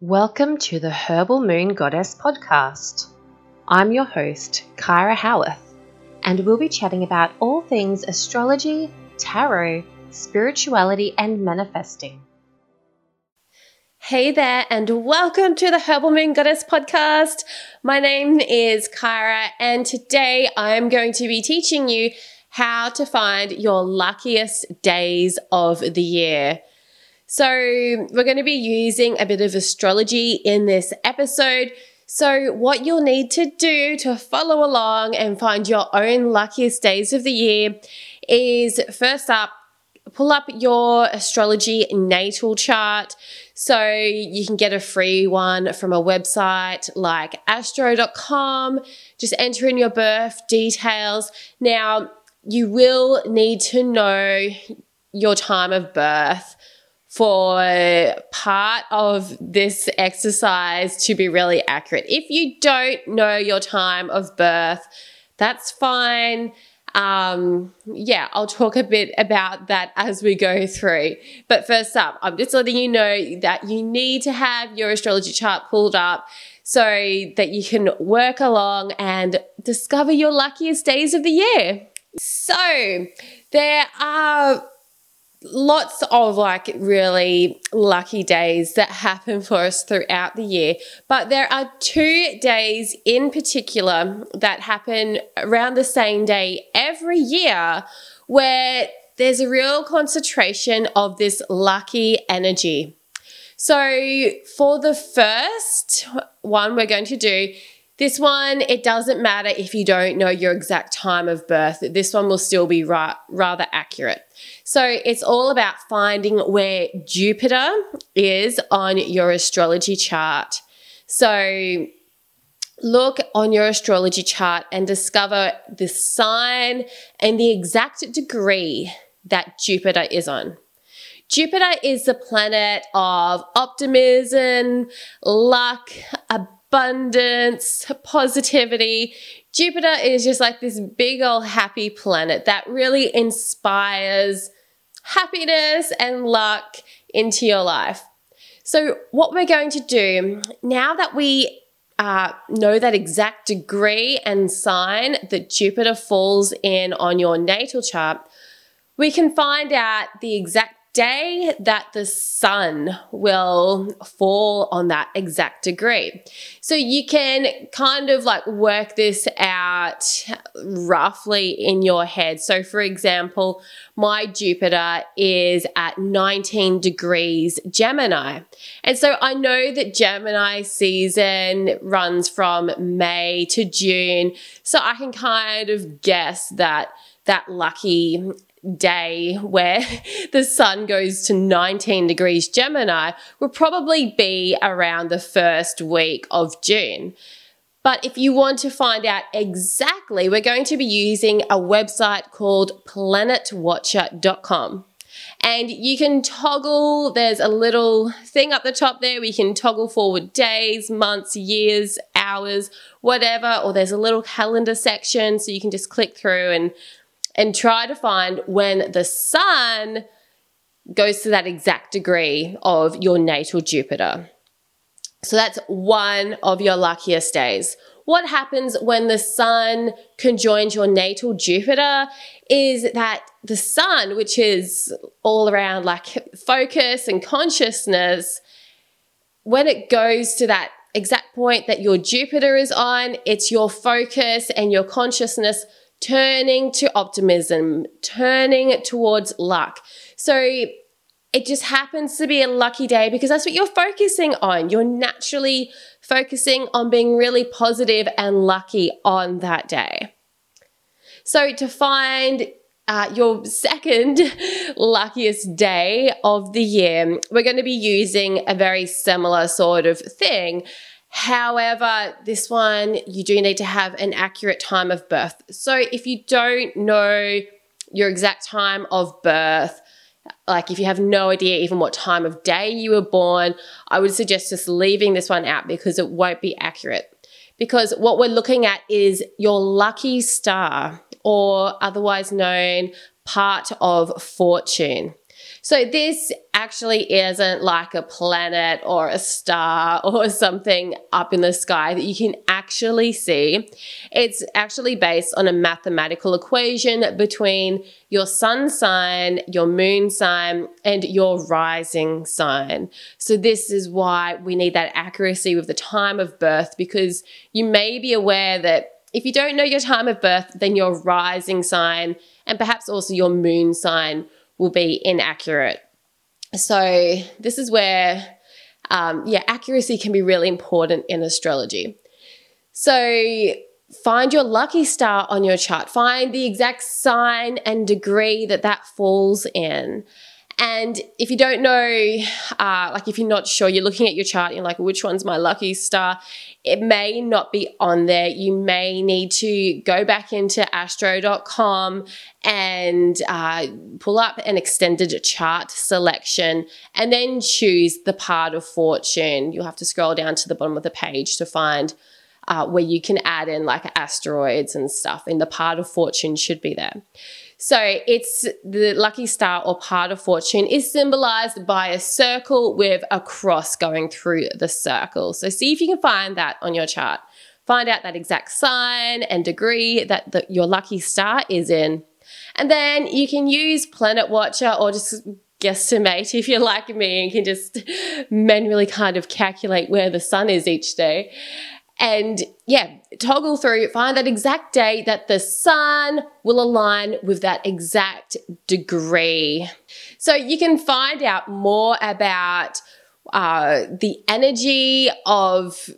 Welcome to the Herbal Moon Goddess podcast. I'm your host, Kyra Howarth, and we'll be chatting about all things astrology, tarot, spirituality, and manifesting. Hey there, and welcome to the Herbal Moon Goddess podcast. My name is Kyra, and today I'm going to be teaching you how to find your luckiest days of the year. So, we're going to be using a bit of astrology in this episode. So, what you'll need to do to follow along and find your own luckiest days of the year is first up, pull up your astrology natal chart. So, you can get a free one from a website like astro.com. Just enter in your birth details. Now, you will need to know your time of birth for part of this exercise to be really accurate. If you don't know your time of birth, that's fine. Um, yeah, I'll talk a bit about that as we go through. But first up, I'm just letting you know that you need to have your astrology chart pulled up so that you can work along and discover your luckiest days of the year. So, there are lots of like really lucky days that happen for us throughout the year. But there are two days in particular that happen around the same day every year where there's a real concentration of this lucky energy. So, for the first one we're going to do, this one, it doesn't matter if you don't know your exact time of birth. This one will still be ra- rather accurate. So it's all about finding where Jupiter is on your astrology chart. So look on your astrology chart and discover the sign and the exact degree that Jupiter is on. Jupiter is the planet of optimism, luck, abundance, positivity. Jupiter is just like this big old happy planet that really inspires happiness and luck into your life. So, what we're going to do now that we uh, know that exact degree and sign that Jupiter falls in on your natal chart, we can find out the exact day that the sun will fall on that exact degree. So you can kind of like work this out roughly in your head. So, for example, my Jupiter is at 19 degrees Gemini. And so I know that Gemini season runs from May to June. So I can kind of guess that that lucky day where the sun goes to 19 degrees Gemini will probably be around the first week of June. But if you want to find out exactly, we're going to be using a website called planetwatcher.com. And you can toggle, there's a little thing up the top there. We can toggle forward days, months, years, hours, whatever. Or there's a little calendar section. So you can just click through and and try to find when the sun goes to that exact degree of your natal Jupiter. So that's one of your luckiest days. What happens when the sun conjoins your natal Jupiter is that the sun, which is all around like focus and consciousness, when it goes to that exact point that your Jupiter is on, it's your focus and your consciousness turning to optimism, turning towards luck. So it just happens to be a lucky day because that's what you're focusing on. You're naturally focusing on being really positive and lucky on that day. So to find uh, your second luckiest day of the year, we're going to be using a very similar sort of thing. However, this one, you do need to have an accurate time of birth. So if you don't know your exact time of birth, like if you have no idea even what time of day you were born, I would suggest just leaving this one out because it won't be accurate. Because what we're looking at is your lucky star, or otherwise known part of fortune. So this actually isn't like a planet or a star or something up in the sky that you can actually see. It's actually based on a mathematical equation between your sun sign, your moon sign, and your rising sign. So this is why we need that accuracy with the time of birth because you may be aware that if you don't know your time of birth, then your rising sign and perhaps also your moon sign will be inaccurate. So, this is where, um, yeah, accuracy can be really important in astrology. So, find your lucky star on your chart, find the exact sign and degree that that falls in. And if you don't know, uh, like if you're not sure, you're looking at your chart, and you're like, which one's my lucky star? It may not be on there. You may need to go back into astro.com and uh, pull up an extended chart selection and then choose the part of fortune. You'll have to scroll down to the bottom of the page to find uh, where you can add in like asteroids and stuff, and the part of fortune should be there. So it's the lucky star or part of fortune is symbolized by a circle with a cross going through the circle. So see if you can find that on your chart. Find out that exact sign and degree that the, your lucky star is in. And then you can use Planet Watcher or just guesstimate if you're like me and can just manually kind of calculate where the sun is each day. And yeah, toggle through, find that exact day that the sun will align with that exact degree. So you can find out more about uh, the energy of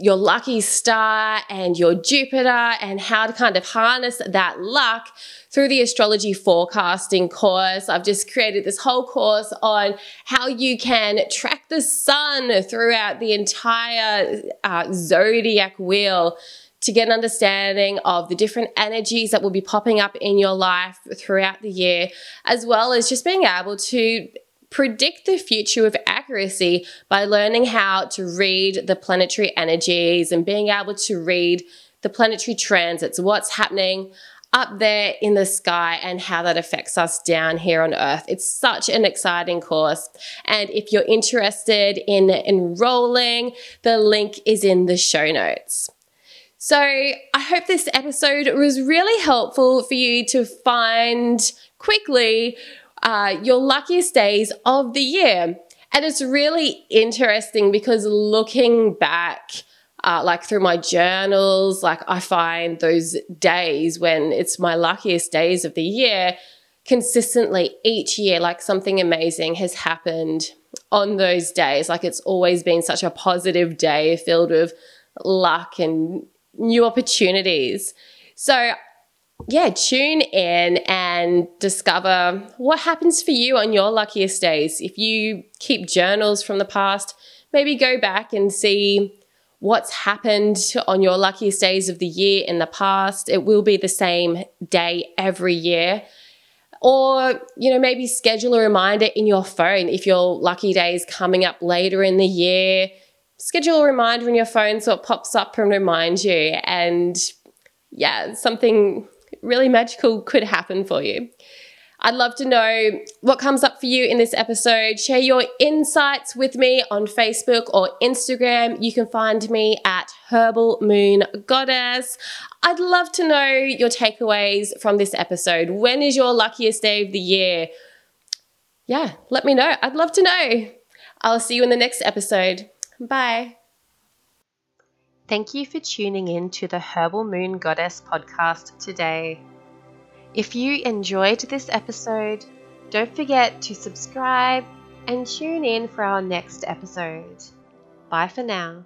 your lucky star and your Jupiter and how to kind of harness that luck through the astrology forecasting course. I've just created this whole course on how you can track the sun throughout the entire uh, zodiac wheel to get an understanding of the different energies that will be popping up in your life throughout the year, as well as just being able to predict the future with accuracy by learning how to read the planetary energies and being able to read the planetary transits, what's happening up there in the sky and how that affects us down here on earth. It's such an exciting course. And if you're interested in enrolling, the link is in the show notes. So I hope this episode was really helpful for you to find quickly uh, your luckiest days of the year. And it's really interesting because looking back, uh, like through my journals, like I find those days when it's my luckiest days of the year consistently each year, like something amazing has happened on those days. Like it's always been such a positive day filled with luck and new opportunities. So yeah, tune in and discover what happens for you on your luckiest days. If you keep journals from the past, maybe go back and see what's happened on your luckiest days of the year in the past. It will be the same day every year. Or, you know, maybe schedule a reminder in your phone if your lucky day is coming up later in the year. Schedule a reminder in your phone so it pops up and reminds you. And yeah, something really magical could happen for you. I'd love to know what comes up for you in this episode. Share your insights with me on Facebook or Instagram. You can find me at Herbal Moon Goddess. I'd love to know your takeaways from this episode. When is your luckiest day of the year? Yeah, let me know. I'd love to know. I'll see you in the next episode. Bye. Thank you for tuning in to the Herbal Moon Goddess podcast today. If you enjoyed this episode, don't forget to subscribe and tune in for our next episode. Bye for now.